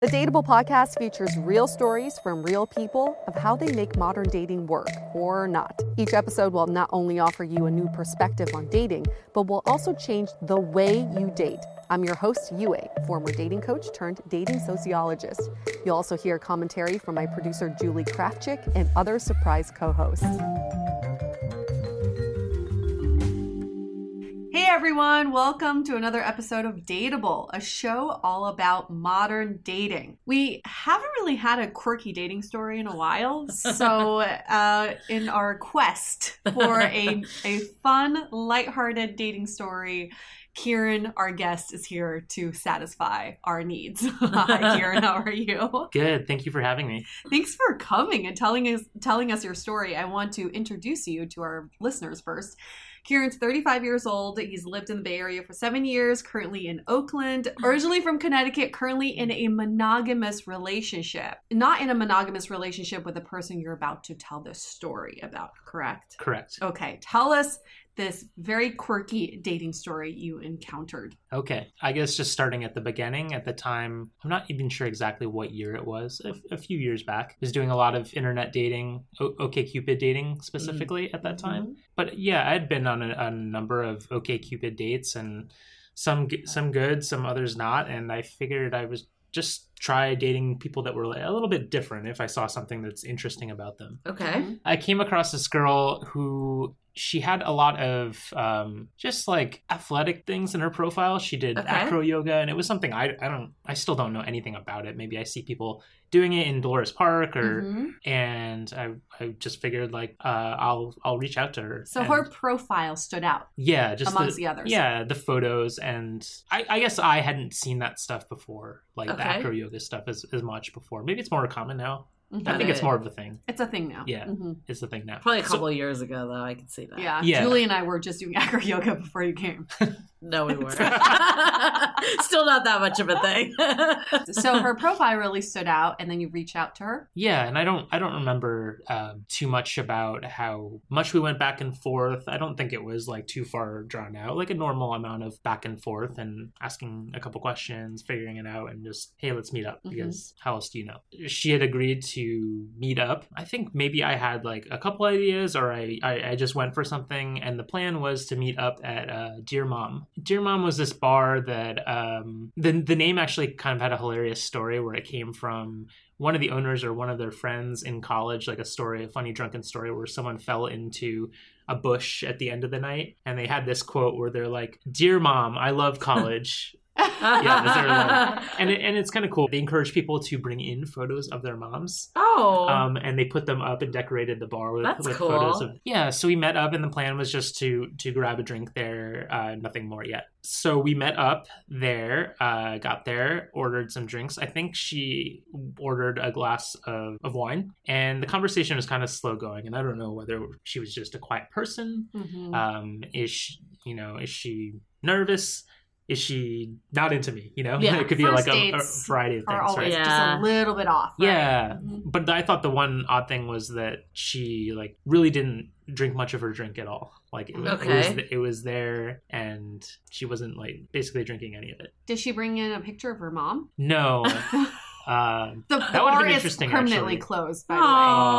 The Dateable podcast features real stories from real people of how they make modern dating work or not. Each episode will not only offer you a new perspective on dating, but will also change the way you date. I'm your host, Yue, former dating coach turned dating sociologist. You'll also hear commentary from my producer, Julie Krafchick, and other surprise co hosts. Hey everyone, welcome to another episode of Dateable, a show all about modern dating. We haven't really had a quirky dating story in a while, so uh, in our quest for a, a fun, lighthearted dating story, Kieran, our guest, is here to satisfy our needs. Hi, Kieran. How are you? Good. Thank you for having me. Thanks for coming and telling us telling us your story. I want to introduce you to our listeners first. Kieran's 35 years old. He's lived in the Bay Area for seven years, currently in Oakland, hmm. originally from Connecticut, currently in a monogamous relationship. Not in a monogamous relationship with the person you're about to tell this story about, correct? Correct. Okay. Tell us this very quirky dating story you encountered. Okay. I guess just starting at the beginning, at the time, I'm not even sure exactly what year it was, a, a few years back. I was doing a lot of internet dating, o- OKCupid dating specifically mm-hmm. at that time. Mm-hmm. But yeah, I had been on a, a number of OKCupid dates and some some good, some others not, and I figured I was just try dating people that were a little bit different if I saw something that's interesting about them. Okay. I came across this girl who she had a lot of um, just like athletic things in her profile. She did okay. acro yoga, and it was something I I don't I still don't know anything about it. Maybe I see people doing it in Dolores Park, or mm-hmm. and I I just figured like uh, I'll I'll reach out to her. So and, her profile stood out. Yeah, just amongst the, the others. Yeah, the photos, and I, I guess I hadn't seen that stuff before, like okay. the acro yoga stuff as, as much before. Maybe it's more common now. Mm-hmm. I think it's more of a thing. It's a thing now. Yeah, mm-hmm. it's a thing now. Probably a couple so, years ago, though. I can see that. Yeah. yeah. Julie and I were just doing acro yoga before you came. No, we weren't. Still not that much of a thing. so her profile really stood out, and then you reach out to her. Yeah, and I don't I don't remember um, too much about how much we went back and forth. I don't think it was like too far drawn out, like a normal amount of back and forth and asking a couple questions, figuring it out, and just hey, let's meet up Mhm. because how else do you know? She had agreed to meet up. I think maybe I had like a couple ideas, or I I, I just went for something, and the plan was to meet up at uh, Dear Mom. Dear Mom was this bar that um, the the name actually kind of had a hilarious story where it came from one of the owners or one of their friends in college, like a story, a funny drunken story where someone fell into a bush at the end of the night and they had this quote where they're like, Dear mom, I love college. Yeah, that's their line. and it, and it's kind of cool. They encourage people to bring in photos of their moms. oh, Um, and they put them up and decorated the bar with, That's with cool. photos of yeah. So we met up, and the plan was just to to grab a drink there. Uh, nothing more yet. So we met up there. Uh, got there, ordered some drinks. I think she ordered a glass of, of wine, and the conversation was kind of slow going. And I don't know whether she was just a quiet person. Mhm. Um, is she, you know, is she nervous? Is she not into me? You know, Yeah, it could be first like a, a variety of things. Are always right? Yeah. just a little bit off. right? Yeah, Mhm. but I thought the one odd thing was that she like really didn't drink much of her drink at all. Like it, was- it was it was there, and she wasn't like basically drinking any of it. Did she bring in a picture of her mom? No, um, The That would've bar been is permanently actually. closed. By oh,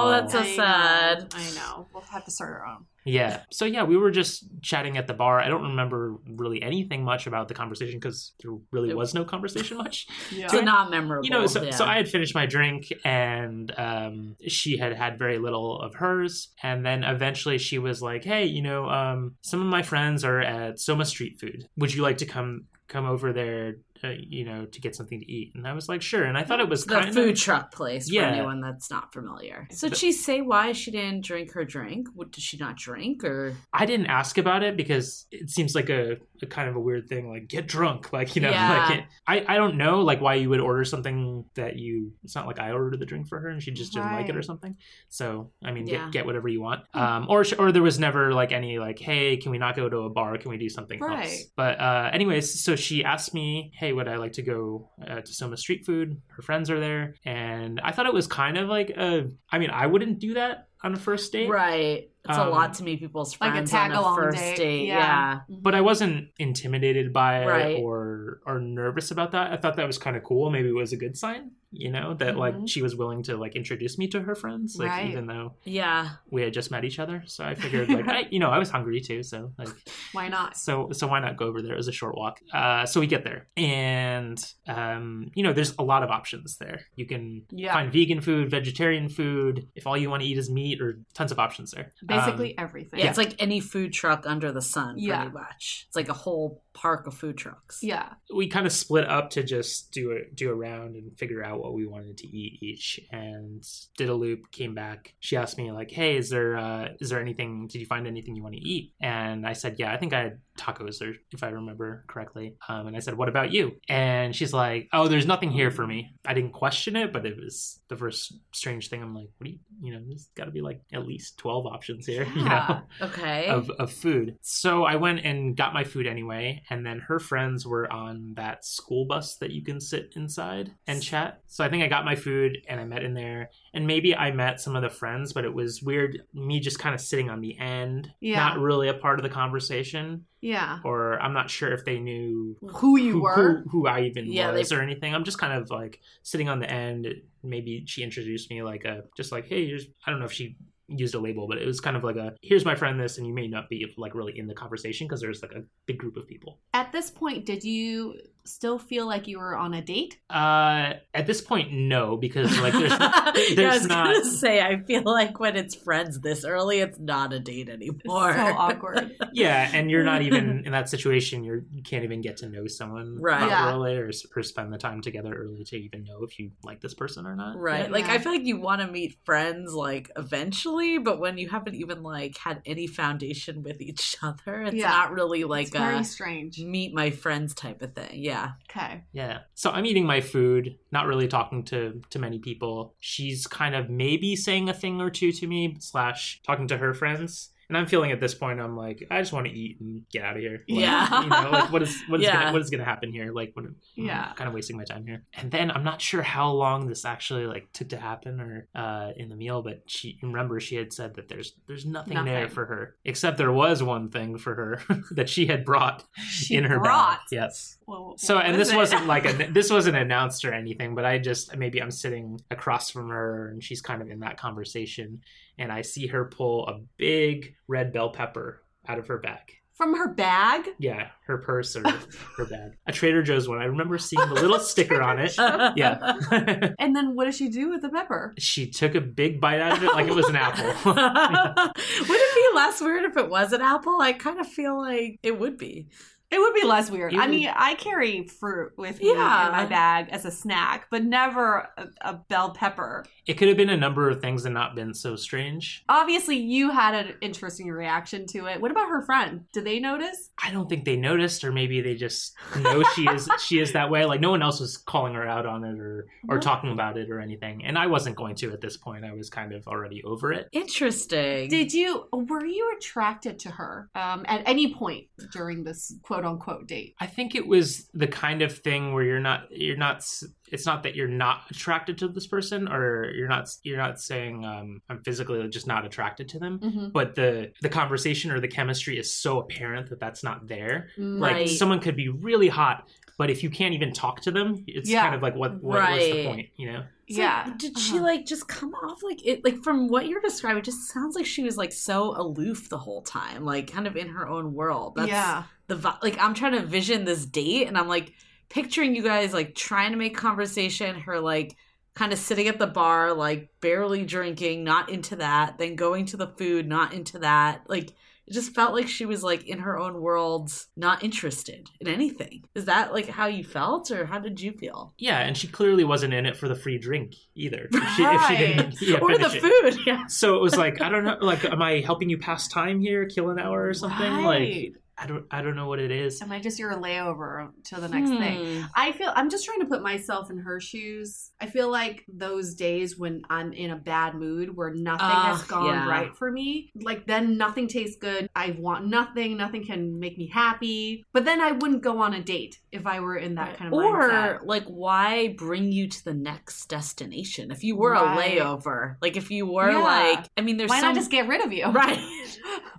Oh. that's so. I sad. Know, I know. We'll have to start our own. Yeah. So yeah, we were just chatting at the bar. I don't remember really anything much about the conversation because there really It- was no conversation much. Yeah. So not memorable. you know so, yeah. so i had finished my drink and um, she had had very little of hers and then eventually she was like hey you know um, some of my friends are at soma street food would you like to come come over there uh, you know to get something to eat and i was like sure and i thought it was the food of truck place for Yeah. anyone that's not familiar. So did she say why she didn't drink her drink? What, did she not drink or? i didn't ask about it because it seems like a, a kind of a weird thing like get drunk like you know Yeah. like it, I, I don't know like why you would order something that you it's not like i ordered the drink for her and she just didn't like it or something so i mean Yeah. get, get whatever you want um or or there was never like any like hey can we not go to a bar can we do something Right. else but uh anyways so she asked me hey would i like to go uh, to soma street food her friends are there and i thought it was kind of like a i mean i wouldn't do that on a first date Right. It's a Um, lot to meet people's Like a friends tag on a along first date. date. Yeah. Yeah. but I wasn't intimidated by it Right. or or nervous about that. I thought that was kind of cool. Maybe it was a good sign, you know, that like Mhm. she was willing to like introduce me to her friends, like Right. even though Yeah. we had just met each other. So I figured like I, you know, I was hungry too, so like Why not? so so why not go over there? It was a short walk. Uh, so we get there, and um, you know, there's a lot of options there. You can Yeah. find vegan food, vegetarian food. If all you want to eat is meat, or tons of options there. Basically Um, everything. Yeah, it's like any food truck under the sun, pretty Yeah. much. It's like a whole park of food trucks. yeah. we kind of split up to just do a do a round and figure out what we wanted to eat each. And did a loop came back. She asked me like hey is there uh is there anything did you find anything you want to eat? And i said yeah i think i tacos or if i remember correctly um and i said what about you and she's like oh there's nothing here for me i didn't question it but it was the first strange thing i'm like what do you you know there's got to be like at least 12 options here you know Yeah. Okay. of, of food. So I went and got my food anyway, and then her friends were on that school bus that you can sit inside and chat. So I think I got my food and I met in there, and maybe I met some of the friends, but it was weird me just kind of sitting on the end, Yeah. not really a part of the conversation, Yeah. or I'm not sure if they knew Who you who, were. who, who I even Yeah, was they- or anything. I'm just kind of like sitting on the end. Maybe she introduced me like a just like, hey, here's I don't know if she used a label, but it was kind of like a here's my friend this, and you may not be like really in the conversation because there's like a big group of people. At this point, did you still feel like you were on a date? Uh, at this point, no, because like there's yeah, I was not- gonna say, I feel like when it's friends this early, it's not a date anymore. So awkward. yeah, and you're not even in that situation. You're you can't even get to know someone Right. Yeah. properly or, or spend the time together early to even know if you like this person or not. Right. Like I feel like you want to meet friends like eventually, but when you haven't even like had any foundation with each other, it's Yeah. not really like it's very a strange. meet my friends type of thing. Yeah. Okay. Yeah. So I'm eating my food, not really talking to to many people. She's kind of maybe saying a thing or two to me, slash talking to her friends. And I'm feeling at this point, I'm like, I just want to eat and get out of here. Like, Yeah. you know, like what is what is Yeah. gonna, what is gonna happen here? Like, what? Yeah. I'm kind of wasting my time here. And then I'm not sure how long this actually like took to happen or uh, in the meal, but she remember she had said that there's there's nothing, there for her except there was one thing for her that she had brought She in her brought. bag. Yes. Well, So and was this it? wasn't like a this wasn't announced or anything, but I just maybe I'm sitting across from her and she's kind of in that conversation and I see her pull a big red bell pepper out of her bag. from her bag. Yeah, her purse or her bag. A Trader Joe's one. I remember seeing the little sticker on it. Yeah. And then what does she do with the pepper? she took a big bite out of it like it was an apple. would it be less weird if it was an apple? I kind of feel like it would be. It would be less weird. It I would- mean, I carry fruit with me Yeah. in my bag as a snack, but never a, a bell pepper. It could have been a number of things and not been so strange. Obviously, you had an interesting reaction to it. What about her friend? Did they notice? I don't think they noticed, or maybe they just know she is she is that way. Like no one else was calling her out on it or or What? talking about it or anything. And I wasn't going to at this point. I was kind of already over it. Interesting. Did you were you attracted to her um, at any point during this quote unquote date? I think it was the kind of thing where you're not you're not s- it's not that you're not attracted to this person or you're not you're not saying um, I'm physically just not attracted to them. Mm-hmm. But the the conversation or the chemistry is so apparent that that's not there. Like Right. someone could be really hot, but if you can't even talk to them, it's Yeah. kind of like what what what's the point, you know? It's yeah. like, did she Uh-huh. like just come off like it? Like from what you're describing, it just sounds like she was like so aloof the whole time, like kind of in her own world. That's yeah. the like I'm trying to vision this date, and I'm like picturing you guys like trying to make conversation. Her like kind of sitting at the bar, like barely drinking, not into that. Then going to the food, not into that. Like it just felt like she was like in her own world, not interested in anything. Is that like how you felt, or how did you feel? Yeah, and she clearly wasn't in it for the free drink either. If she, if she didn't yeah, or the it. food? Yeah. So it was like I don't know, like am I helping you pass time here, kill an hour or something? Like Right. I don't I don't know what it is. Am I just your layover to the next thing? Hmm. I feel I'm just trying to put myself in her shoes. I feel like those days when I'm in a bad mood where nothing Ah, has gone yeah. right for me, like then nothing tastes good. I want nothing, nothing can make me happy. But then I wouldn't go on a date if I were in that kind of or mindset. like why bring you to the next destination if you were Right. a layover like if you were Yeah. like i mean there's Why some not just get rid of you? right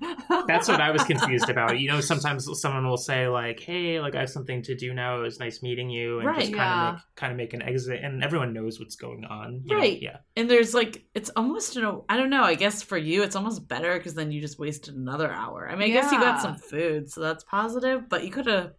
That's what I was confused about. You know, sometimes someone will say like, "Hey, like I have something to do now. It was nice meeting you," and Right. just kind Yeah. of make kind of make an exit, and everyone knows what's going on. you know? Right. Yeah. and there's like it's almost you know i don't know i guess for you it's almost better because then you just wasted another hour i mean i guess you got some food so that's positive but you could have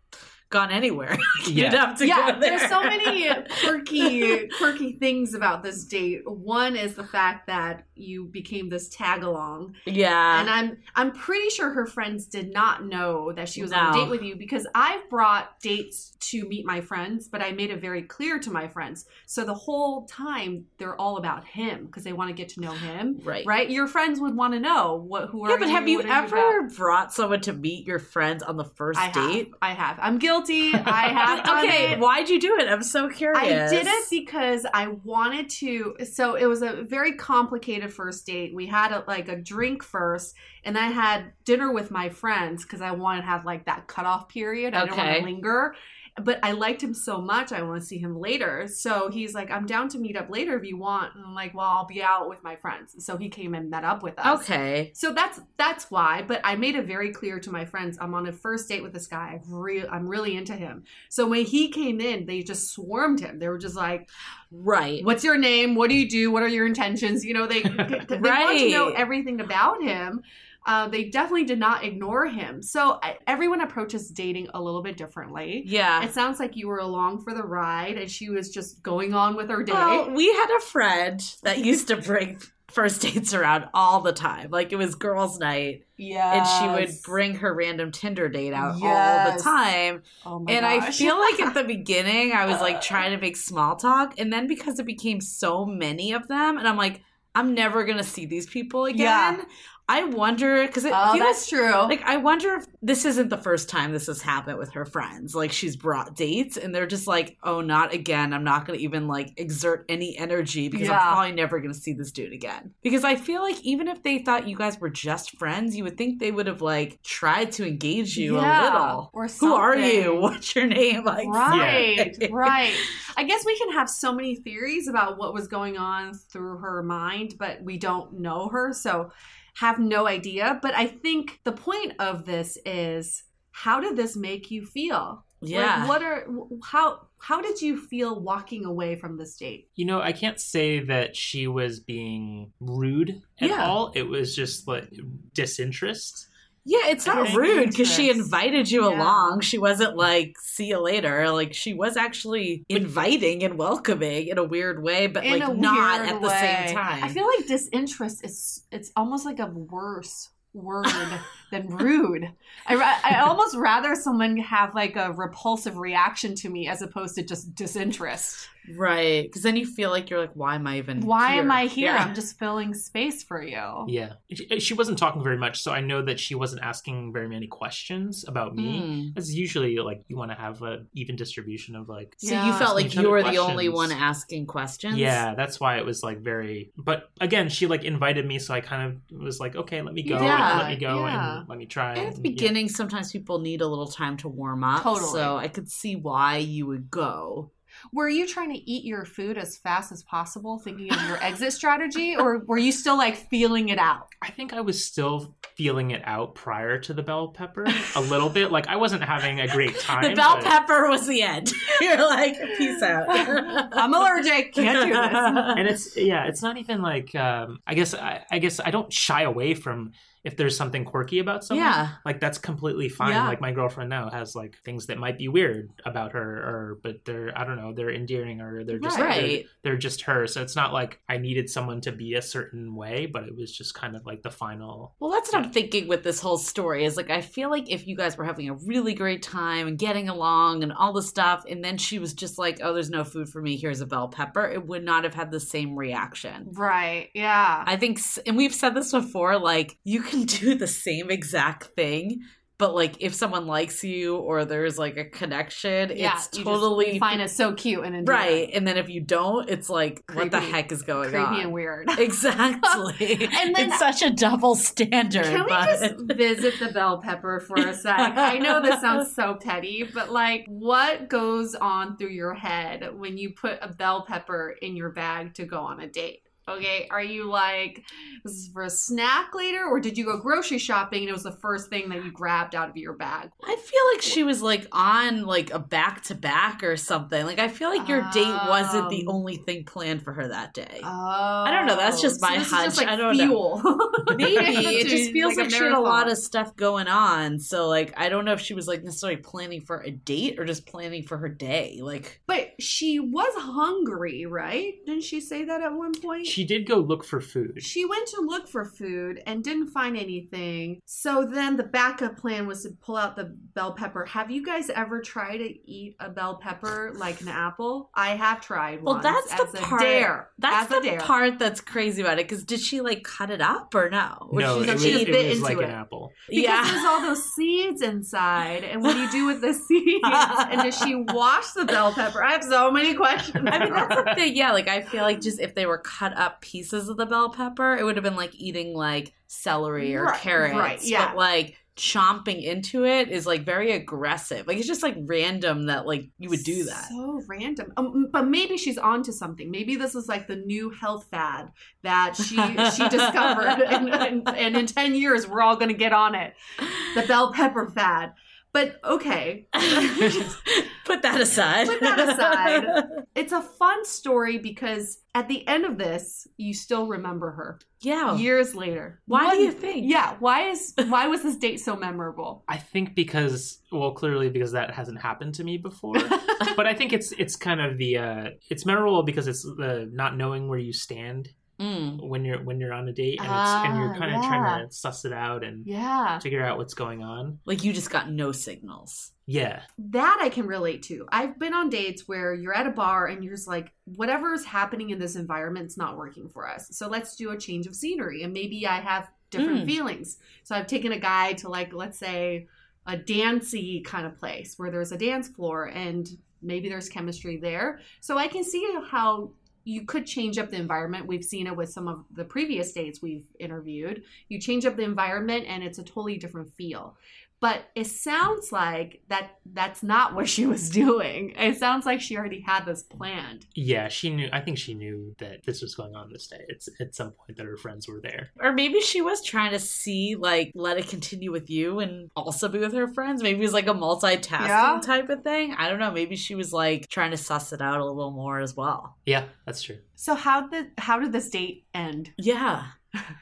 gone anywhere you'd Yeah. have to yeah, go there. there's so many quirky, quirky things about this date. One is the fact that you became this tag along, yeah and I'm I'm pretty sure her friends did not know that she was on a date with you because I've brought dates to meet my friends, but I made it very clear to my friends. So the whole time they're all about him because they want to get to know him. right Right, your friends would want to know what who are yeah but have you ever about? brought someone to meet your friends on the first I date have. I have. I'm guilty. I have. done okay it. why'd you do it i'm so curious I did it because I wanted to. So it was a very complicated first date. We had a, like a drink first, and I had dinner with my friends because I wanted to have like that cutoff period. I didn't want to linger. But I liked him so much, I want to see him later. So he's like, I'm down to meet up later if you want. And I'm like, well, I'll be out with my friends. So he came and met up with us. okay So that's that's why. But I made it very clear to my friends, I'm on a first date with this guy. I've re- I'm really into him. So when he came in, they just swarmed him. They were just like, right "What's your name? What do you do? What are your intentions?" You know, they they want to know everything about him. Uh, they definitely did not ignore him. So everyone approaches dating a little bit differently. yeah It sounds like you were along for the ride, and she was just going on with her day. Well, we had a friend that used to bring first dates around all the time. Like it was girls' night, yeah, and she would bring her random Tinder date out all the time. Oh my and I feel like at the beginning, I was like trying to make small talk, and then because it became so many of them, and I'm like. I'm never gonna see these people again. Yeah. I wonder because it Oh, feels that's true. like I wonder if this isn't the first time this has happened with her friends. Like she's brought dates and they're just like, "Oh, not again. I'm not going to even like exert any energy because Yeah. I'm probably never going to see this dude again." Because I feel like even if they thought you guys were just friends, you would think they would have like tried to engage you Yeah, a little. or something. Who are you? What's your name? Like Right, Yeah. right. I guess we can have so many theories about what was going on through her mind, but we don't know her, so have no idea. But I think the point of this is how did this make you feel? Yeah. Like, what are how how did you feel walking away from this date? You know, I can't say that she was being rude at Yeah. all. It was just like disinterest. Yeah, it's not Getting rude because she invited you Yeah. along. She wasn't like, see you later. Like, she was actually inviting and welcoming in a weird way, but In like not weird at the way. same time. I feel like disinterest is it's almost like a worse word than rude. I, I almost rather someone have like a repulsive reaction to me as opposed to just disinterest. right. Because then you feel like you're like, why am I even Why am I here? Yeah. I'm just filling space for you. Yeah. She, she wasn't talking very much, so I know that she wasn't asking very many questions about me. Mm. It's usually like you want to have a even distribution of like So Yeah. you felt like you other were the only one asking questions? Yeah, that's why it was like very. But again, she like invited me, so I kind of was like, okay, let me go, Yeah, and let me go, yeah. And let me try. And at the and, yeah. beginning, sometimes people need a little time to warm up. Totally. So I could see why you would go. Were you trying to eat your food as fast as possible, thinking of your exit strategy, or were you still like feeling it out? I think I was still feeling it out prior to the bell pepper a little bit. Like I wasn't having a great time. the bell but- pepper was the end. You're like, peace out. I'm allergic. Can't do this. and it's yeah, it's not even like um, I guess I, I guess I don't shy away from if there's something quirky about someone. Yeah. like that's completely fine. Yeah. Like my girlfriend now has like things that might be weird about her, or but they're I don't know, they're endearing or they're just Right. they're, they're just her. So it's not like I needed someone to be a certain way, but it was just kind of like the final. Well, that's what I'm thinking with this whole story is like I feel like if you guys were having a really great time and getting along and all the stuff, and then she was just like, "Oh, there's no food for me. Here's a bell pepper," it would not have had the same reaction. Right. Yeah. I think, and we've said this before, like you can do the same exact thing. But like, if someone likes you or there's like a connection, yeah. it's just- totally you find it so cute and endearing. right. And then if you don't, it's like, what the heck is going on? creepy and weird. Exactly. And then- it's such a double standard. Can we but... just visit the bell pepper for a sec? I know this sounds so petty, but like, what goes on through your head when you put a bell pepper in your bag to go on a date? Okay, are you like, this is for a snack later, or did you go grocery shopping and it was the first thing that you grabbed out of your bag? I feel like she was like on like a back to back or something. Like I feel like your date wasn't the Um, only thing planned for her that day. Oh, I don't know, that's just my is hunch. just like I don't know. fuel. Maybe it just feels like, a she had a lot of stuff going on. So like I don't know if she was like necessarily planning for a date or just planning for her day. Like But she was hungry, right? Didn't she say that at one point? She did go look for food. She went to look for food and didn't find anything. So then the backup plan was to pull out the bell pepper. Have you guys ever tried to eat a bell pepper like an apple? I have tried Well, once that's the a part- dare. that's as the dare. part that's crazy about it. Because did she like cut it up or no? Or no, she it no, was, she just it bit was into like it. an apple. Because yeah. there's all those seeds inside, and what do you do with the seeds? and does she wash the bell pepper? I have so many questions. I mean, that's the thing. Yeah, like I feel like just if they were cut up pieces of the bell pepper, it would have been like eating like celery or Right, carrots. right, yeah. But like chomping into it is like very aggressive. Like it's just like random that like you would do that. So random. Um, but maybe she's onto something. Maybe this is like the new health fad that she she discovered, and, and, and in ten years we're all going to get on it. The bell pepper fad. But okay, Put that aside. Put that aside. it's a fun story because at the end of this, you still remember her yeah. years later. Why What- do you think? Yeah. Why is why was this date so memorable? I think because well, clearly because that hasn't happened to me before. but I think it's it's kind of the uh it's memorable because it's the not knowing where you stand Mm. when you're when you're on a date and it's and you're Ah, kind of yeah. trying to suss it out and yeah. figure out what's going on. Like you just got no signals. Yeah. That I can relate to. I've been on dates where you're at a bar and you're just like, whatever is happening in this environment's not working for us. So let's do a change of scenery. And maybe I have different Mm. feelings. So I've taken a guy to like let's say a dancey kind of place where there's a dance floor and maybe there's chemistry there. So I can see how you could change up the environment. We've seen it with some of the previous dates we've interviewed. You change up the environment and it's a totally different feel. But it sounds like that that's not what she was doing. It sounds like she already had this planned. Yeah, she knew. I think she knew that this was going on this day. It's at some point that her friends were there. Or maybe she was trying to see, like, let it continue with you and also be with her friends. Maybe it was like a multitasking Yeah. type of thing. I don't know. Maybe she was like trying to suss it out a little more as well. Yeah, that's true. So how did how did this date end? Yeah.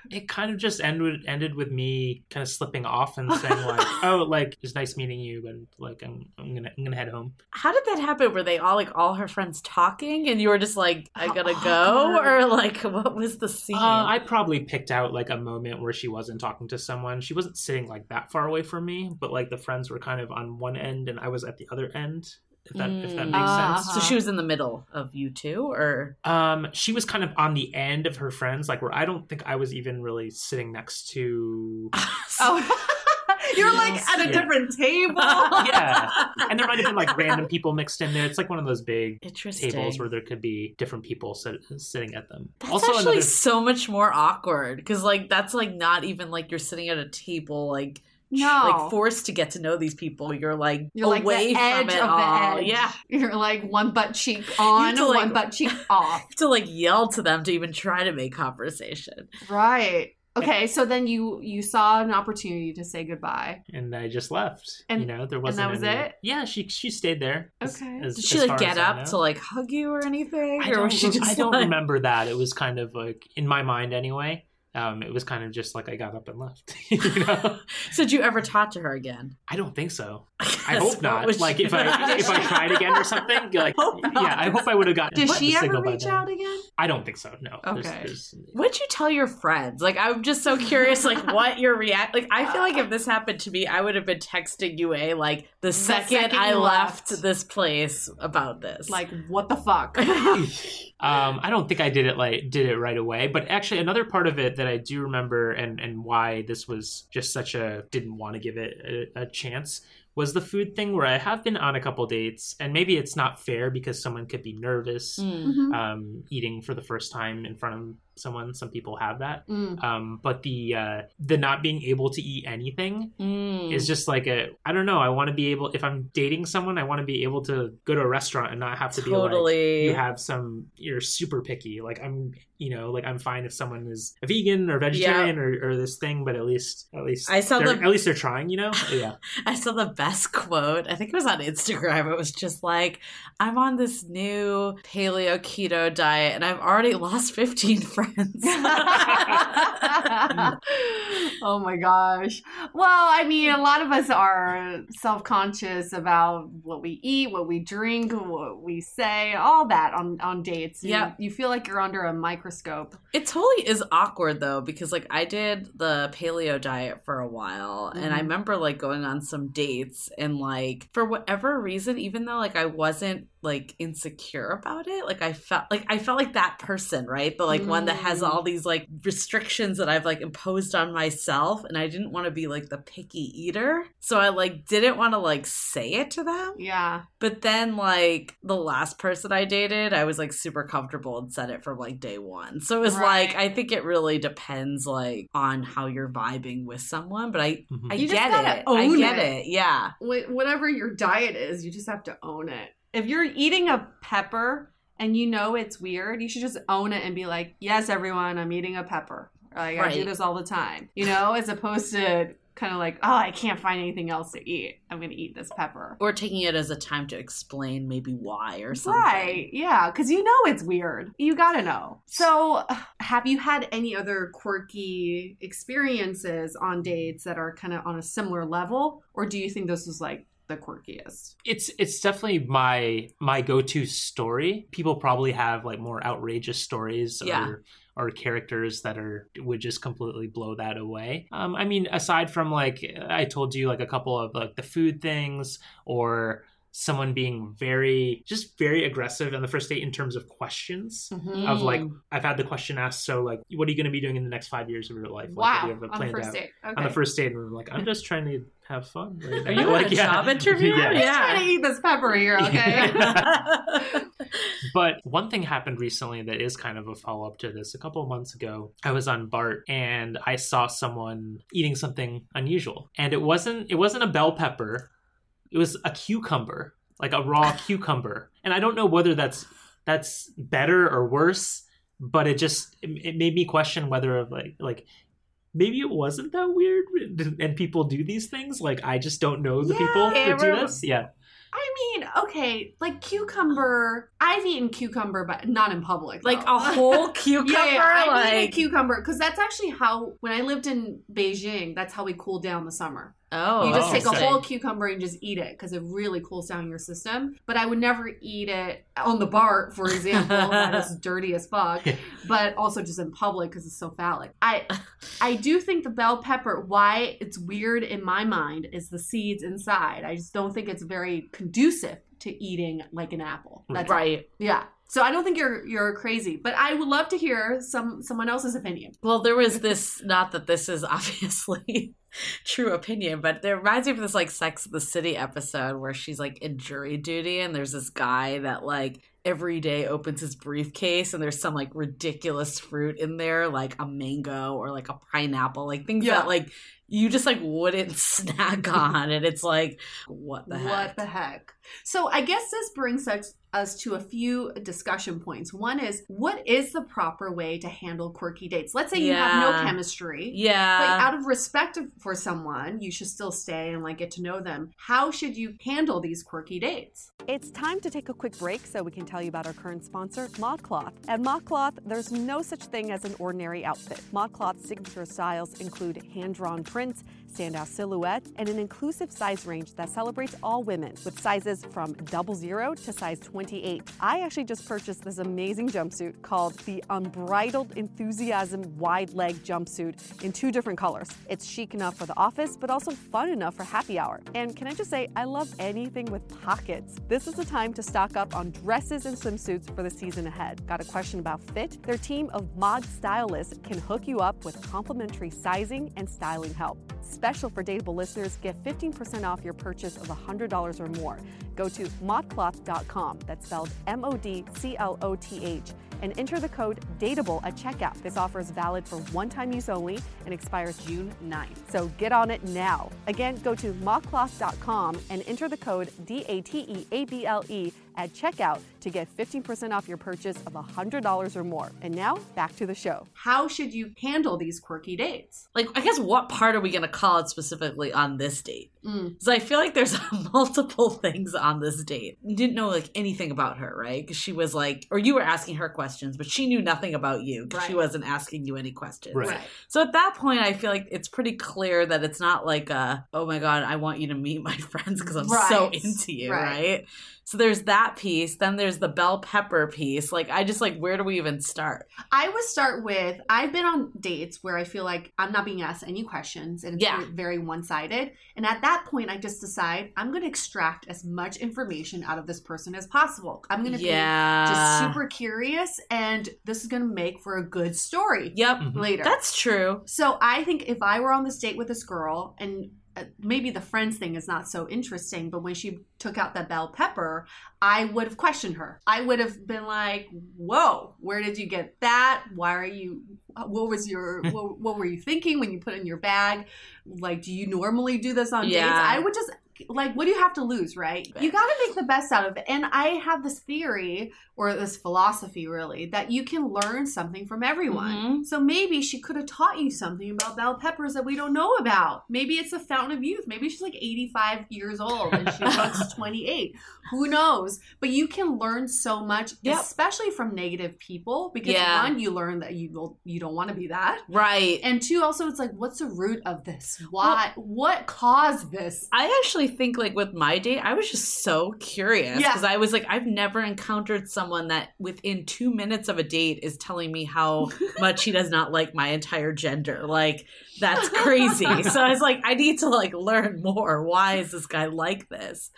It kind of just ended ended with me kind of slipping off and saying like, "Oh, like it's nice meeting you, but like I'm I'm gonna I'm gonna head home." How did that happen? Were they all like all her friends talking and you were just like, I gotta go? Or like, what was the scene? Uh, I probably picked out like a moment where she wasn't talking to someone. She wasn't sitting like that far away from me, but like the friends were kind of on one end and I was at the other end. If that if that Mm. makes Uh, sense. so she was in the middle of you two, or Um, she was kind of on the end of her friends, like where I don't think I was even really sitting next to. Oh, you're like at a Yeah. different table. Yeah. And there might have been like random people mixed in there. It's like one of those big tables where there could be different people sit, sitting at them. That's also, actually another so much more awkward because, like, that's like not even like you're sitting at a table, like, no, like forced to get to know these people. You're like You're like away the edge from it of all. the edge. Yeah, You're like one butt cheek on, to, like- one butt cheek off. to like yell to them to even try to make conversation. Right. Okay, so then you you saw an opportunity to say goodbye. and I just left. And- you know, there wasn't. that was any- it? Yeah, she she stayed there. Okay. as- Did she as like get up to like hug you or anything, I or don't, was she just I don't like- remember that. It was kind of like in my mind anyway. Um, it was kind of just like I got up and left. you know, So did you ever talk to her again? I don't think so. I hope not. Like if I if I tried again or something, like Hope not. yeah, I hope I would have gotten. Did she ever signal reach out again? I don't think so. No. Okay. there's- What'd you tell your friends? Like, I'm just so curious, like, what your react. Like, I feel like if this happened to me, I would have been texting you a like the second, second I left. left. this place about this. Like what the fuck? Um, I don't think I did it like did it right away, but actually another part of it that I do remember and and why this was just such a didn't want to give it a, a chance was the food thing where I have been on a couple dates and maybe it's not fair because someone could be nervous Mm. Mhm. um, eating for the first time in front of someone. Some people have that. Mm. Um, but the uh, the not being able to eat anything Mm. is just like a I don't know. I want to be able if I'm dating someone, I want to be able to go to a restaurant and not have to be like totally. you have some you're super picky like i'm you know like i'm fine if someone is a vegan or vegetarian or, or this thing but at least at least I saw the- at least they're trying you know yeah I saw the best quote. I think it was on Instagram. It was just like, I'm on this new paleo keto diet and I've already lost 15 friends. oh my gosh. Well, I mean, a lot of us are self conscious about what we eat, what we drink, what we say, all that on, on dates. Yeah. You feel like you're under a microscope. It totally is awkward though because like I did the paleo diet for a while and I Mhm. remember like going on some dates and like for whatever reason even though like I wasn't like insecure about it like I felt like I felt like that person right the like one that has Mm. all these like restrictions that I've like imposed on myself and I didn't want to be like the picky eater so I like didn't want to like say it to them Yeah. but then, like, the last person I dated, I was like super comfortable and said it from like day one. So it was like, I think it really depends, like, on how you're vibing with someone. But I, Mhm. I You just get gotta it. I get it. it. Yeah. Wh- Whatever your diet is, you just have to own it. If you're eating a pepper and you know it's weird, you should just own it and be like, yes, everyone, I'm eating a pepper. Like, I do this all the time, you know, as opposed to kind of like, oh, I can't find anything else to eat. I'm going to eat this pepper. Or taking it as a time to explain maybe why or something. Right. Yeah. Because you know it's weird. You got to know. So, have you had any other quirky experiences on dates that are kind of on a similar level? Or do you think this was like the quirkiest? it's it's definitely my my go-to story people probably have like more outrageous stories Yeah. or or characters that are would just completely blow that away um i mean aside from like i told you like a couple of like the food things or someone being very just very aggressive on the first date in terms of questions Mhm. of like. I've had the question asked so like what are you going to be doing in the next five years of your life like, Wow. do you have it On the first date. Okay. on the first date and I'm like I'm just trying to have fun right Are now." you like a job interview? yeah. He's trying to eat this pepper here, okay? But one thing happened recently that is kind of a follow up to this. A couple of months ago, I was on BART and I saw someone eating something unusual, and it wasn't it wasn't a bell pepper, it was a cucumber, like a raw cucumber. And I don't know whether that's that's better or worse, but it just it, it made me question whether like like. Maybe it wasn't that weird, and people do these things. Like I just don't know the Yeah, people that do everyone- this. Yeah, I mean, okay, like cucumber. I've eaten cucumber, but not in public. like though. a whole cucumber. Yeah, yeah, I've eaten a cucumber because that's actually how when I lived in Beijing, that's how we cool down the summer. Oh, you just Oh, take a whole cucumber and just eat it because it really cools down your system. But I would never eat it on the BART, for example. that is dirty as fuck. But also just in public because it's so phallic. I I do think the bell pepper. Why it's weird in my mind is the seeds inside. I just don't think it's very conducive to eating like an apple. That's all. right. Yeah. So I don't think you're you're crazy, but I would love to hear some someone else's opinion. Well, there was this. Not that this is obviously true opinion, but there reminds me of this like Sex and the City episode where she's like in jury duty, and there's this guy that like every day opens his briefcase, and there's some like ridiculous fruit in there, like a mango or like a pineapple, like things Yeah. that like you just like wouldn't snack on, and it's like what the heck? What the heck? So I guess this brings us us to a few discussion points. One is what is the proper way to handle quirky dates? Let's say you have no Yeah. chemistry. But Yeah. out of respect for someone, you should still stay and like get to know them. How should you handle these quirky dates? It's time to take a quick break so we can tell you about our current sponsor, ModCloth. At ModCloth, there's no such thing as an ordinary outfit. ModCloth's signature styles include hand-drawn prints, standout silhouette, and an inclusive size range that celebrates all women with sizes from double zero to size 28. I actually just purchased this amazing jumpsuit called the Unbridled Enthusiasm Wide Leg Jumpsuit in two different colors. It's chic enough for the office, but also fun enough for happy hour. And can I just say, I love anything with pockets. This is the time to stock up on dresses and swimsuits for the season ahead. Got a question about fit? Their team of mod stylists can hook you up with complimentary sizing and styling help. Special for Dateable listeners, get 15% off your purchase of $100 or more. Go to modcloth.com, that's spelled M O D C L O T H, and enter the code DATEABLE at checkout. This offer is valid for one time use only and expires June 9th. So get on it now. Again, go to modcloth.com and enter the code D A T E A B L E at checkout to get 15% off your purchase of $100 or more. And now, back to the show. How should you handle these quirky dates? like I guess what part are we gonna call it specifically on this date? Mm. Because I feel like there's multiple things on this date. You didn't know like anything about her, right? Because she was like, or you were asking her questions, but she knew nothing about you because she wasn't asking you any questions. Right. So at that point, I feel like it's pretty clear that it's not like a, oh my god, I want you to meet my friends because I'm so into you, Right. So there's that piece. Then there's the bell pepper piece. Like I just like, where do we even start? I would start with I've been on dates where I feel like I'm not being asked any questions and it's Yeah. very- one sided. And at that point, I just decide I'm going to extract as much information out of this person as possible. I'm going to be just super curious and this is going to make for a good story Yep. Later. That's true. So I think if I were on this date with this girl and Uh, maybe the friends thing is not so interesting, but when she took out that bell pepper, I would have questioned her. I would have been like, "Whoa, where did you get that? Why are you? What was your? what, what were you thinking when you put it in your bag? Like, do you normally do this on Yeah. dates? I would just." Like, what do you have to lose, right? You got to make the best out of it. And I have this theory or this philosophy, really, that you can learn something from everyone. Mhm. So maybe she could have taught you something about bell peppers that we don't know about. Maybe it's a fountain of youth. Maybe she's like 85 years old and she looks 28. Who knows? But you can learn so much, Yep. especially from negative people, because Yeah. one, you learn that you will, you don't want to be that, Right. and two, also it's like, what's the root of this? Why? what caused this? I actually think like with my date, I was just so curious Yeah. because I was like, I've never encountered someone that within two minutes of a date is telling me how much he does not like my entire gender. Like that's crazy. so I was like, I need to like learn more. Why is this guy like this?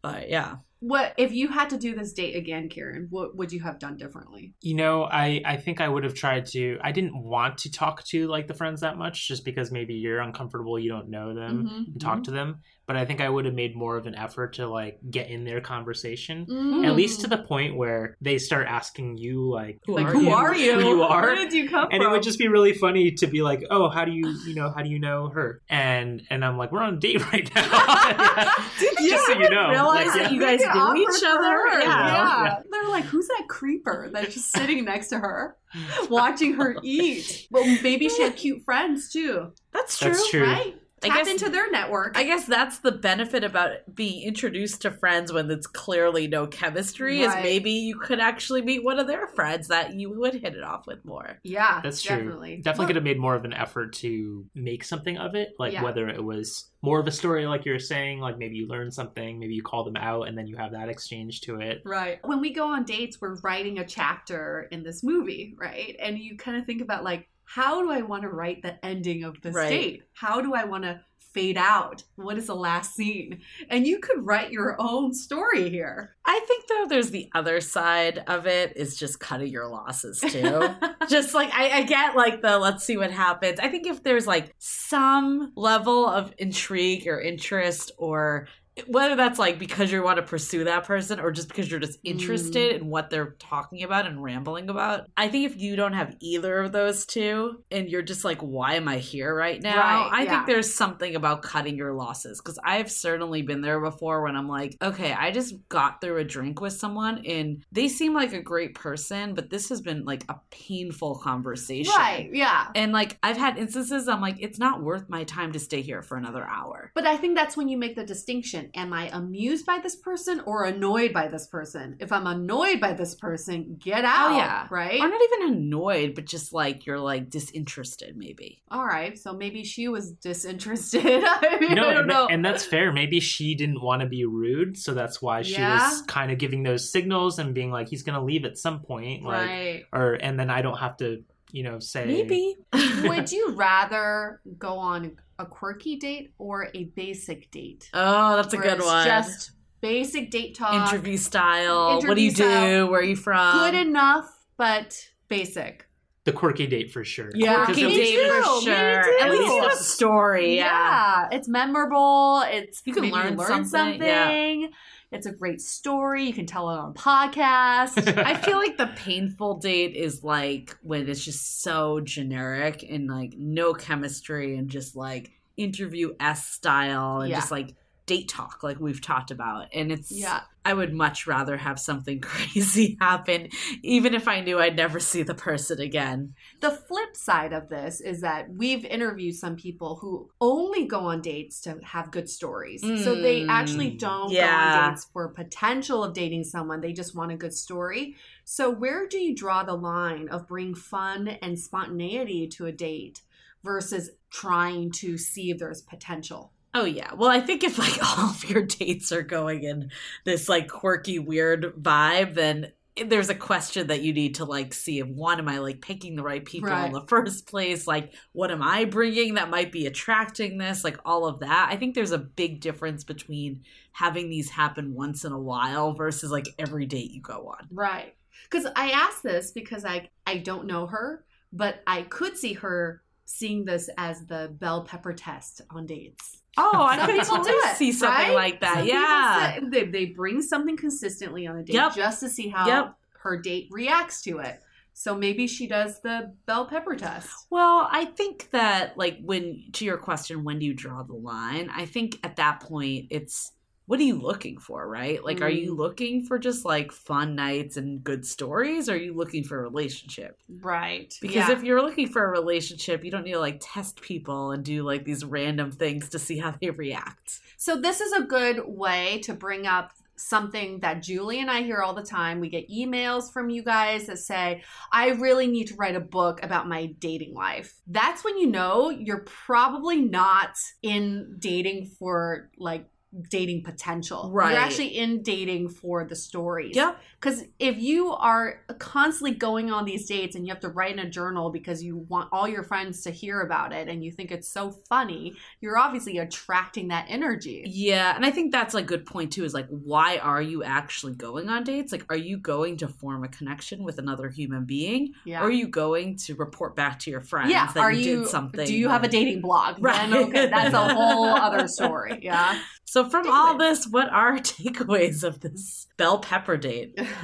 But yeah. What if you had to do this date again, Karen? What would you have done differently? You know, I I think I would have tried to. I didn't want to talk to like the friends that much, just because maybe you're uncomfortable, you don't know them, Mhm. and talk to them. But I think I would have made more of an effort to like get in their conversation, Mm. at least to the point where they start asking you like, Who like are who you? are you? Who you are? Where did you come and from? And it would just be really funny to be like, oh, how do you you know how do you know her? And and I'm like, we're on a date right now. just so you know, realize Like, that you guys Make it knew each for other? her. Yeah. Yeah. They're like, who's that creeper that's just sitting next to her, watching her eat? Well, maybe she had cute friends too, That's true. That's true. right? I Tap guess- into their network. I guess that's the benefit about being introduced to friends when it's clearly no chemistry Right. is maybe you could actually meet one of their friends that you would hit it off with more. yeah, That's true. definitely. Definitely Well, could have made more of an effort to make something of it, like Yeah. whether it was more of a story, like you're saying, like maybe you learn something, maybe you call them out, and then you have that exchange to it. Right. When we go on dates, we're writing a chapter in this movie, right? And you kind of think about like, how do I want to write the ending of this Right. date? How do I want to fade out? What is the last scene? And you could write your own story here. I think though there's the other side of it is just cutting your losses too. just like I, I get like the let's see what happens. I think if there's like some level of intrigue or interest or whether that's like because you want to pursue that person or just because you're just interested mm. in what they're talking about and rambling about. I think if you don't have either of those two and you're just like, why am I here right now? Right, I yeah. think there's something about cutting your losses because I've certainly been there before when I'm like, okay, I just got through a drink with someone and they seem like a great person, but this has been like a painful conversation. Right. Yeah. And like I've had instances I'm like, it's not worth my time to stay here for another hour. But I think that's when you make the distinction. Am I amused by this person or annoyed by this person? If I'm annoyed by this person, get oh, out. Oh, yeah. Right? Or not even annoyed, but just like you're like disinterested, maybe. All right. So maybe she was disinterested. I mean, You know, I don't and, know. and that's fair. Maybe she didn't want to be rude, so that's why she Yeah. was kind of giving those signals and being like, "He's gonna leave at some point," like, right. or and then I don't have to, you know, say Maybe. Would you rather go on a quirky date or a basic date? Oh, that's a good it's one. Just basic date talk. interview style. what do interview you do? Where are you from? Good enough, but basic. The quirky date for sure. yeah, Because at quirky least- date too, for sure. At least you have a story. Yeah. it's memorable. It's You can learn learn something, yeah. It's a great story. You can tell it on podcast. I feel like the painful date is like when it's just so generic and like no chemistry and just like interview S style and Yeah. just like date talk like we've talked about. And it's yeah. I would much rather have something crazy happen, even if I knew I'd never see the person again. The flip side of this is that we've interviewed some people who only go on dates to have good stories. So they Mm, actually don't go yeah. on dates for potential of dating someone. They just want a good story. So where do you draw the line of bringing fun and spontaneity to a date versus trying to see if there's potential? Oh yeah. Well, I think if like all of your dates are going in this like quirky, weird vibe, then there's a question that you need to like see if one am I like picking the right people Right. in the first place? Like, what am I bringing that might be attracting this? Like all of that. I think there's a big difference between having these happen once in a while versus like every date you go on. Right. Because I asked this because I I don't know her, but I could see her seeing this as the bell pepper test on dates. Oh, I Some could people totally do it, see something right? like that. Some yeah. say- they, they bring something consistently on a date Yep. just to see how Yep. her date reacts to it. So maybe she does the bell pepper test. Well, I think that like when to your question, when do you draw the line? I think at that point it's what are you looking for, right? Like are you mm-hmm. looking for just like fun nights and good stories? Or are you looking for a relationship? Right. Because if you're looking for a relationship, you don't need to like test people and do like these random things to see how they react. So this is a good way to bring up something that Julie and I hear all the time. We get emails from you guys that say, I really need to write a book about my dating life. That's when you know you're probably not in dating for like dating potential. Right. You're actually in dating for the stories. Yep. Because if you are constantly going on these dates and you have to write in a journal because you want all your friends to hear about it and you think it's so funny, you're obviously attracting that energy. Yeah, and I think that's a good point too. Is like, why are you actually going on dates? Like, are you going to form a connection with another human being, Yeah. or are you going to report back to your friends yeah. that Are you, you? did something? Do you have a dating blog? Right. Then okay, that's a whole other story. Yeah. So from all Takeaways. this, what are takeaways of this bell pepper date?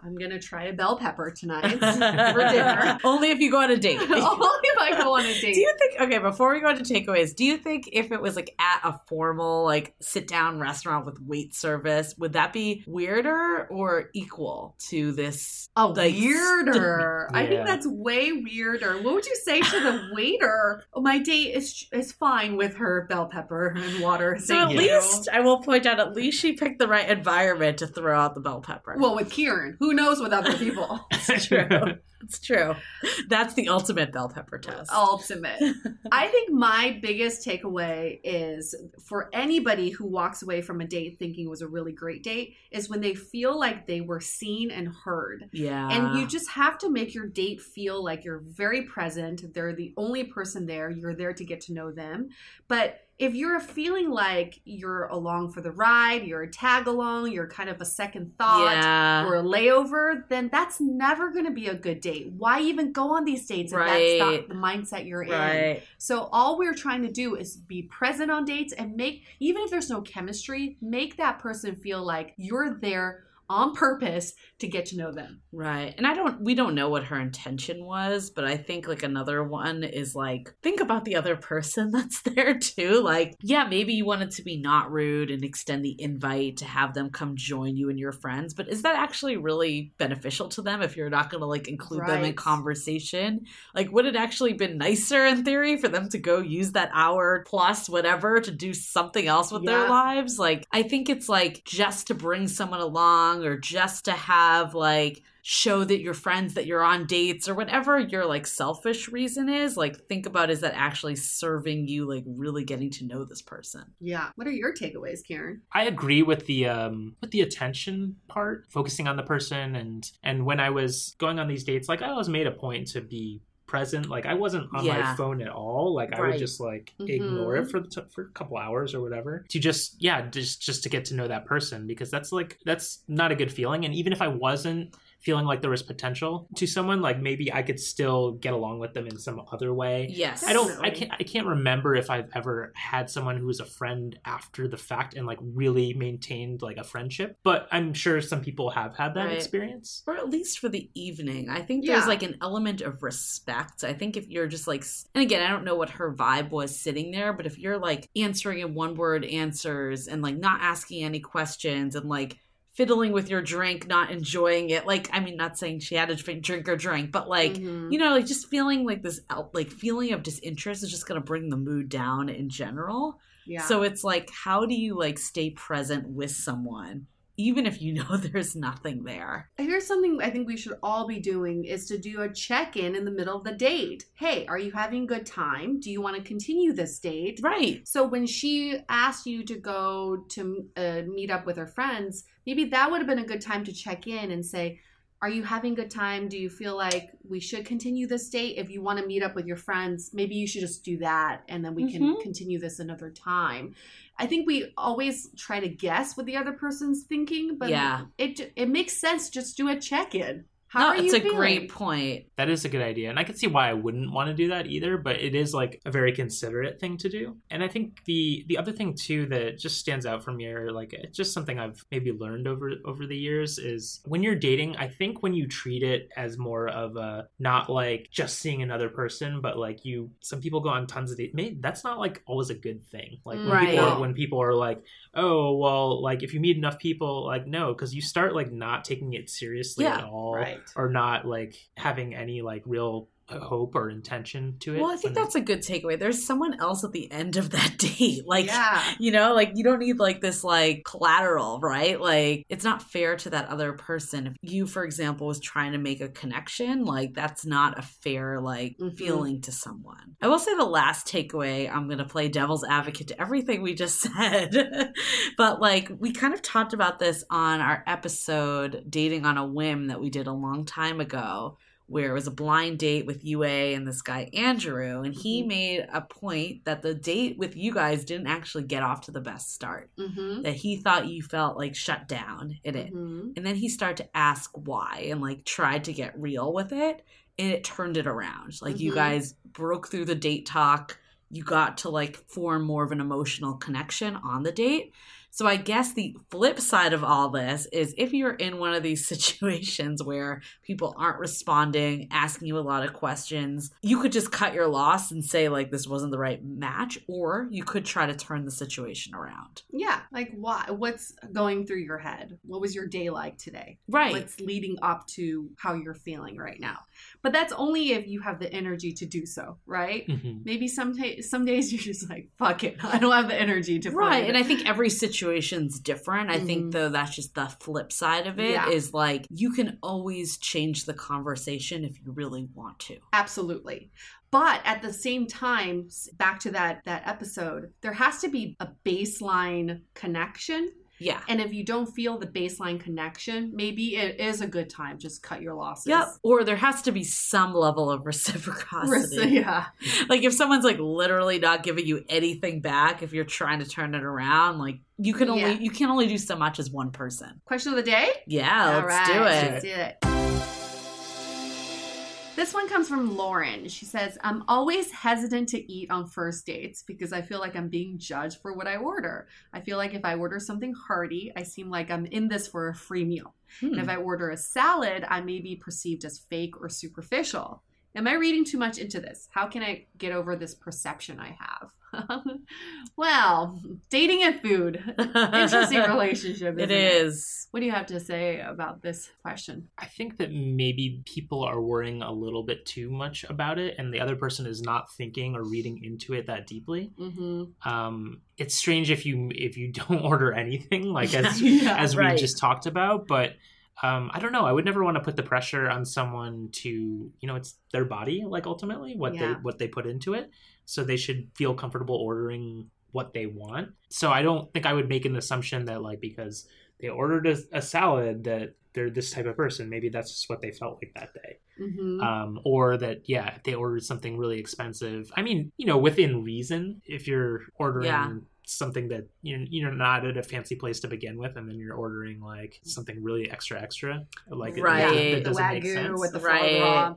I'm gonna try a bell pepper tonight for dinner. Only if you go on a date. Only if I go on a date. Do you think okay, before we go into takeaways, do you think if it was like at a formal like sit down restaurant with wait service, would that be weirder or equal to this Oh, like, weirder. I Yeah. think that's way weirder. What would you say to the waiter? Oh, my date is is fine with her bell pepper and water. So at you. least I will point out at least she picked the right environment to throw out the bell pepper. well, with Kieran, who knows with other people? it's true. it's true. That's the ultimate bell pepper test. Ultimate. I think my biggest takeaway is for anybody who walks away from a date thinking it was a really great date is when they feel like they were seen and heard. yeah. And you just have to make your date feel like you're very present. They're the only person there. You're there to get to know them. But if you're feeling like you're along for the ride, you're a tag along, you're kind of a second thought yeah. or a layover, then that's never going to be a good date. Why even go on these dates if Right. that's not the mindset you're in? So all we're trying to do is be present on dates and make even if there's no chemistry, make that person feel like you're there on purpose to get to know them. Right. And I don't we don't know what her intention was, but I think like another one is like think about the other person that's there too. Like, yeah, maybe you wanted to be not rude and extend the invite to have them come join you and your friends, but is that actually really beneficial to them if you're not going to like include them in conversation? Like would it actually been nicer in theory for them to go use that hour plus whatever to do something else with their lives? Like I think it's like just to bring someone along or just to have like show that you're friends that you're on dates or whatever your like selfish reason is like think about is that actually serving you like really getting to know this person Yeah. What are your takeaways, Karen? I agree with the um with the attention part, focusing on the person and and when I was going on these dates, like I always made a point to be present. Like I wasn't on Yeah. my phone at all. Like I would just like Mhm. ignore it for t- for a couple hours or whatever to just yeah just just to get to know that person because that's like that's not a good feeling. And even if I wasn't feeling like there was potential to someone, like maybe I could still get along with them in some other way. yes I don't. I can't. I can't remember if I've ever had someone who was a friend after the fact and like really maintained like a friendship. But I'm sure some people have had that Right. experience. or at least for the evening i think there's Yeah. like an element of respect i think if you're just like and again i don't know what her vibe was sitting there but if you're like answering in one word answers and like not asking any questions and like fiddling with your drink not enjoying it like i mean not saying she had to drink drink or drink but like Mhm. you know like just feeling like this like feeling of disinterest is just going to bring the mood down in general yeah. so it's like how do you like stay present with someone even if you know there's nothing there Here's something I think we should all be doing is to do a check-in in the middle of the date. Hey, are you having a good time? Do you want to continue this date? right So when she asked you to go to uh, meet up with her friends, maybe that would have been a good time to check in and say, "Are you having a good time? Do you feel like we should continue this date? If you want to meet up with your friends, maybe you should just do that, and then we can Mhm. continue this another time." I think we always try to guess what the other person's thinking, but Yeah. it it makes sense just do a check in. How no are it's you a feeling? great point That is a good idea, and I can see why I wouldn't want to do that either. But it is like a very considerate thing to do. And I think the the other thing too that just stands out from your like it's just something I've maybe learned over over the years is when you're dating. I think when you treat it as more of a not like just seeing another person, but like you. Some people go on tons of dates. Maybe that's not like always a good thing. Like when people Right. are, when people are like, oh well, like if you meet enough people, like no, because you start like not taking it seriously Yeah. at all Right. Or not like having any like real hope or intention to it. Well, I think that's a good takeaway. There's someone else at the end of that date. Like, yeah. you know, like you don't need like this like collateral, right? Like, it's not fair to that other person. If you, for example, was trying to make a connection, like that's not a fair like Mhm. feeling to someone. I will say the last takeaway, I'm going to play devil's advocate to everything we just said. but like we kind of talked about this on our episode Dating on a Whim that we did a long time ago where it was a blind date with Yue and this guy Andrew, and he Mhm. made a point that the date with you guys didn't actually get off to the best start. Mm-hmm. That he thought you felt like shut down in it. Mhm. And then he started to ask why and like tried to get real with it. And it turned it around. Like you Mhm. guys broke through the date talk. You got to like form more of an emotional connection on the date. So I guess the flip side of all this is if you're in one of these situations where people aren't responding, asking you a lot of questions, you could just cut your loss and say like this wasn't the right match or you could try to turn the situation around. Yeah. Like, why? What's going through your head? What was your day like today? Right. What's leading up to how you're feeling right now? But that's only if you have the energy to do so, right? Mhm. Maybe some ta- some days you're just like, fuck it, I don't have the energy to. Right. play And I think every situation's different. I Mhm. think though that's just the flip side of it is Yeah. like you can always change the conversation if you really want to. absolutely. But at the same time, back to that that episode, there has to be a baseline connection. Yeah. And if you don't feel the baseline connection, maybe it is a good time just cut your losses. Yep. Or there has to be some level of reciprocity. Reci- yeah. like if someone's like literally not giving you anything back if you're trying to turn it around, like you can only Yeah. you can only do so much as one person. Question of the day? Yeah, All let's right, do Let's it. do it. This one comes from Lauren. She says, I'm always hesitant to eat on first dates because I feel like I'm being judged for what I order. I feel like if I order something hearty, I seem like I'm in this for a free meal. Hmm. And if I order a salad, I may be perceived as fake or superficial. Am I reading too much into this? How can I get over this perception I have? well, dating and food. Interesting relationship. It Isn't is. What do you have to say about this question? I think that maybe people are worrying a little bit too much about it, and the other person is not thinking or reading into it that deeply. Mm-hmm. Um, it's strange if you if you don't order anything, like as Yeah, as we right. just talked about, but. Um, I don't know. I would never want to put the pressure on someone to, you know, it's their body, like ultimately what Yeah. they what they put into it. So they should feel comfortable ordering what they want. So I don't think I would make an assumption that like because they ordered a, a salad that they're this type of person. Maybe that's just what they felt like that day. Mm-hmm. Um, or that yeah, if they ordered something really expensive. I mean, you know, within reason. If you're ordering Yeah. Something that you're you're not at a fancy place to begin with, and then you're ordering like something really extra extra, like Right. that, that doesn't make wagyu sense. with the Right. foie gras.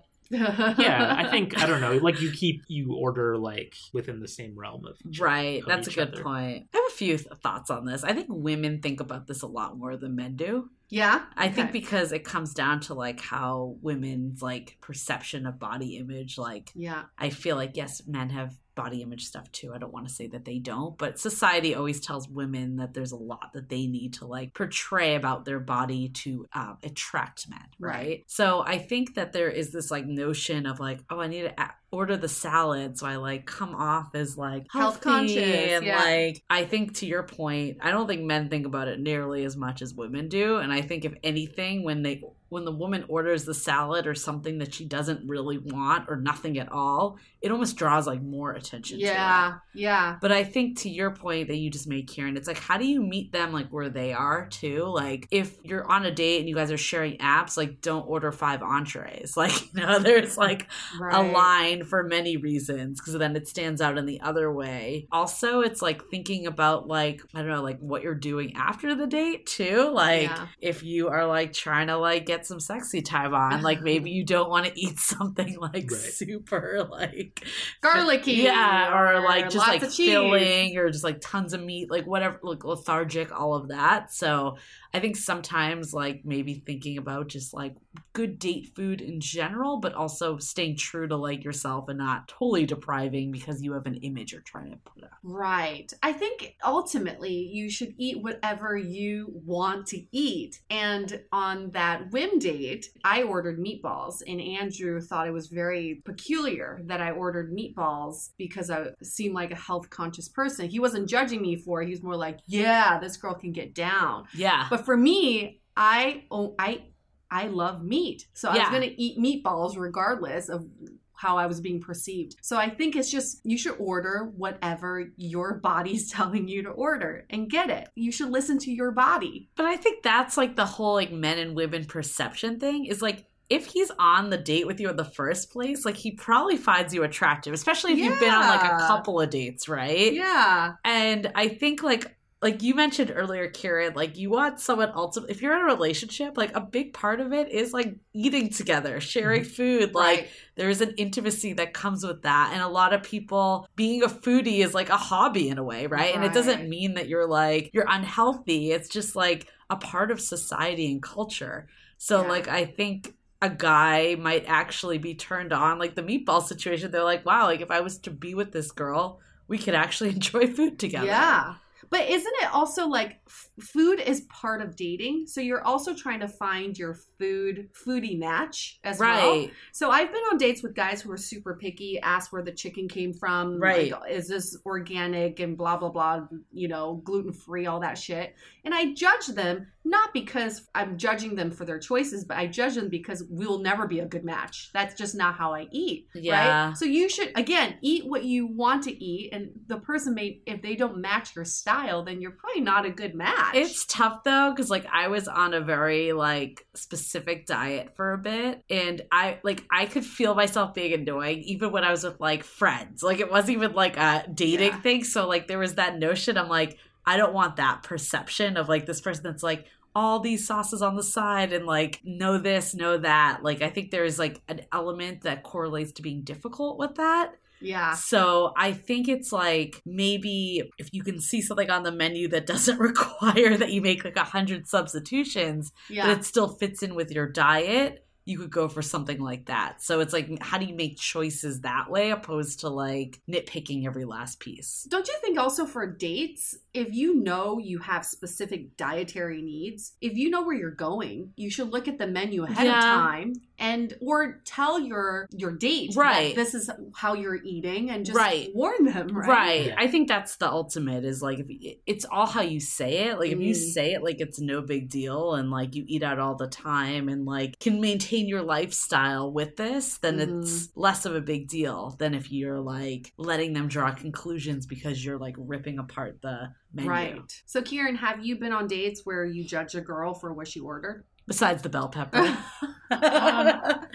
yeah, I think I don't know. Like you keep you order like within the same realm of each- Right. of That's a good other. point. I have a few th- thoughts on this. I think women think about this a lot more than men do. yeah. I think because it comes down to like how women's like perception of body image like Yeah. I feel like yes, men have body image stuff too. I don't want to say that they don't, but society always tells women that there's a lot that they need to like portray about their body to um, attract men, right? Right. So I think that there is this like notion of like, oh, I need to a- order the salad, so I like come off as like Health conscious, and yeah. like I think to your point, I don't think men think about it nearly as much as women do, and I think if anything, when they when the woman orders the salad or something that she doesn't really want or nothing at all, it almost draws like more attention to it. Yeah. Yeah. But I think to your point that you just made, Karen, it's like, how do you meet them like where they are too? Like, if you're on a date and you guys are sharing apps, like, don't order five entrees. Like, you know, there's like a line for many reasons because then it stands out in the other way. Also, it's like thinking about like, I don't know, like what you're doing after the date too. Like, Yeah. if you are like trying to like get some sexy time on, like maybe you don't want to eat something like Right. super like Garlicky. yeah, or, like just like filling, or just like tons of meat, like whatever, like lethargic, all of that. So I think sometimes like maybe thinking about just like good date food in general, but also staying true to like yourself and not totally depriving because you have an image you're trying to put out. Right. I think ultimately you should eat whatever you want to eat. And on that whim date, I ordered meatballs, and Andrew thought it was very peculiar that I ordered meatballs because I seemed like a health conscious person. He wasn't judging me for it. He was more like, yeah, this girl can get down. Yeah. But for me, I oh I I love meat. So I was going to eat meatballs regardless of how I was being perceived. So I think it's just you should order whatever your body's telling you to order and get it. You should listen to your body. But I think that's like the whole like men and women perception thing is like if he's on the date with you in the first place, like he probably finds you attractive, especially if you've been on like a couple of dates, right? Yeah. And I think like like you mentioned earlier, Kieran, like you want someone ultimately if you're in a relationship, like a big part of it is like eating together, sharing mm-hmm. food, like right. there's an intimacy that comes with that. And a lot of people being a foodie is like a hobby in a way, right? And it doesn't mean that you're like you're unhealthy. It's just like a part of society and culture. So Yeah. like I think a guy might actually be turned on like the meatball situation. They're like, wow, like if I was to be with this girl, we could actually enjoy food together. Yeah. But isn't it also like food is part of dating? So you're also trying to find your food foodie match as well. Right. So I've been on dates with guys who are super picky, ask where the chicken came from, Right. Like, is this organic and blah blah blah, you know, gluten free, all that shit. And I judge them not because I'm judging them for their choices, but I judge them because we'll never be a good match. That's just not how I eat. Yeah. Right. So you should again eat what you want to eat, and the person may if they don't match your style, then you're probably not a good match. It's tough though, because like I was on a very like specific diet for a bit, and I like I could feel myself being annoying even when I was with like friends. Like it wasn't even like a dating Yeah. thing. So like there was that notion. I'm like, I don't want that perception of like this person that's like all these sauces on the side and like know this, know that. Like I think there's like an element that correlates to being difficult with that. Yeah. So I think it's like maybe if you can see something on the menu that doesn't require that you make like a hundred substitutions, Yeah. but it still fits in with your diet, you could go for something like that. So it's like how do you make choices that way opposed to like nitpicking every last piece? Don't you think also for dates, if you know you have specific dietary needs, if you know where you're going, you should look at the menu ahead Yeah. of time and or tell your your date Right. that this is how you're eating and just Right. warn them, right? Right. Yeah. I think that's the ultimate is like if it's all how you say it. Like if you Mm. say it like it's no big deal and like you eat out all the time and like can maintain your lifestyle with this, then Mhm. it's less of a big deal than if you're like letting them draw conclusions because you're like ripping apart the menu. Right. So Kieran, have you been on dates where you judge a girl for what she ordered? Besides the bell pepper. Um,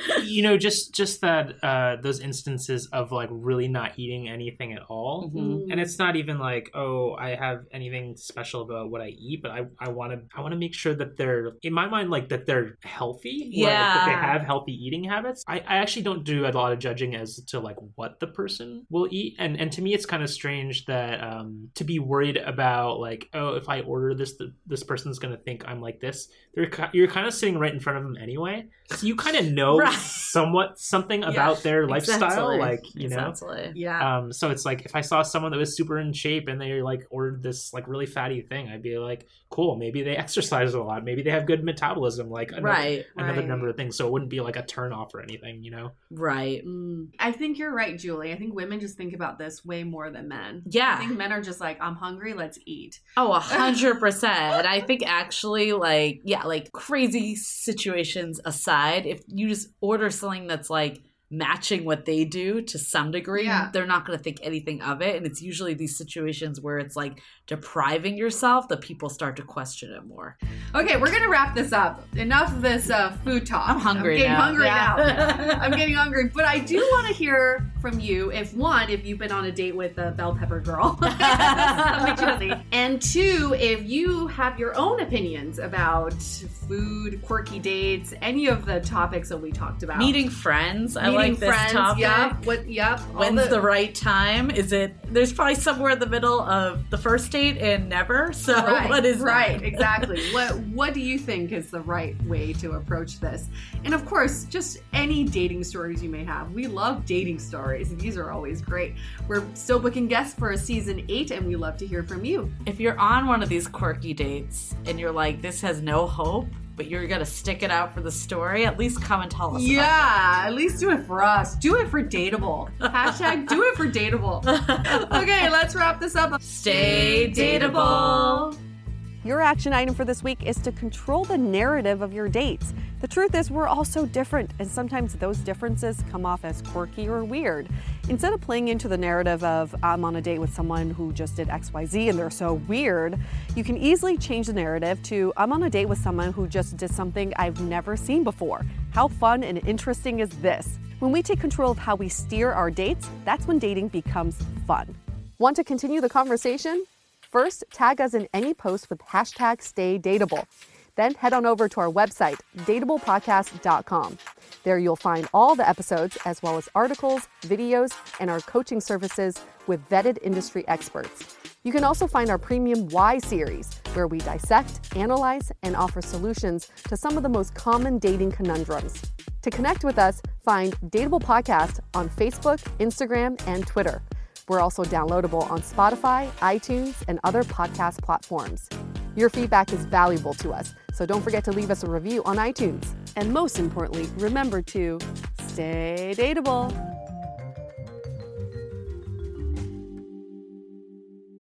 you know, just just that uh, those instances of like really not eating anything at all. Mhm. and it's not even like oh i have anything special about what i eat but i i want to i want to make sure that they're in my mind like that they're healthy like, that they have healthy eating habits I, I actually don't do a lot of judging as to like what the person will eat and and to me it's kind of strange that um to be worried about like oh if i order this th- this person's gonna think i'm like this they're you're kind of sitting right in front of him anyway so you kind of know Right. somewhat something about their lifestyle Exactly. like you know Exactly. Yeah. um, so it's like if I saw someone that was super in shape and they like ordered this like really fatty thing, I'd be like, cool, maybe they exercise a lot, maybe they have good metabolism, like another, Right. another Right. number of things. So it wouldn't be like a turn off or anything, you know? Right. Mm. I think you're right, Julie. I think women just think about this way more than men. Yeah. I think men are just like, I'm hungry, let's eat. Oh, a hundred percent. I think actually, like, yeah, like crazy situations aside, if you just order something that's like matching what they do to some degree, Yeah. they're not going to think anything of it. And it's usually these situations where it's like depriving yourself the people start to question it more. Okay, we're gonna wrap this up. Enough of this uh, food talk. I'm hungry I'm getting now. hungry Yeah. now. I'm getting hungry, but I do want to hear from you. If one, if you've been on a date with a bell pepper girl, Let me choosy. and two, if you have your own opinions about food, quirky dates, any of the topics that we talked about. Meeting friends. I Meeting meeting like this topic. Yep. What? Yep. When's the... right time? Is it? There's probably somewhere in the middle of the first date and never. So right, what is right? that? exactly. What What do you think is the right way to approach this? And of course, just any dating stories you may have. We love dating stories. These are always great. We're still booking guests for a season eight, and we love to hear from you. If you're on one of these quirky dates and you're like, this has no hope, but you're gonna stick it out for the story, at least come and tell us. Yeah, at least do it for us. Do it for Dateable. Hashtag do it for Dateable. okay, let's wrap this up. Stay dateable. Your action item for this week is to control the narrative of your dates. The truth is, we're all so different, and sometimes those differences come off as quirky or weird. Instead of playing into the narrative of, I'm on a date with someone who just did XYZ and they're so weird, you can easily change the narrative to, I'm on a date with someone who just did something I've never seen before. How fun and interesting is this? When we take control of how we steer our dates, that's when dating becomes fun. Want to continue the conversation? First, tag us in any post with hashtag StayDateable. Then head on over to our website, dateablepodcast.com. There you'll find all the episodes, as well as articles, videos, and our coaching services with vetted industry experts. You can also find our premium Why series, where we dissect, analyze, and offer solutions to some of the most common dating conundrums. To connect with us, find Dateable Podcast on Facebook, Instagram, and Twitter. We're also downloadable on Spotify, iTunes, and other podcast platforms. Your feedback is valuable to us, so don't forget to leave us a review on iTunes. And most importantly, remember to stay dateable.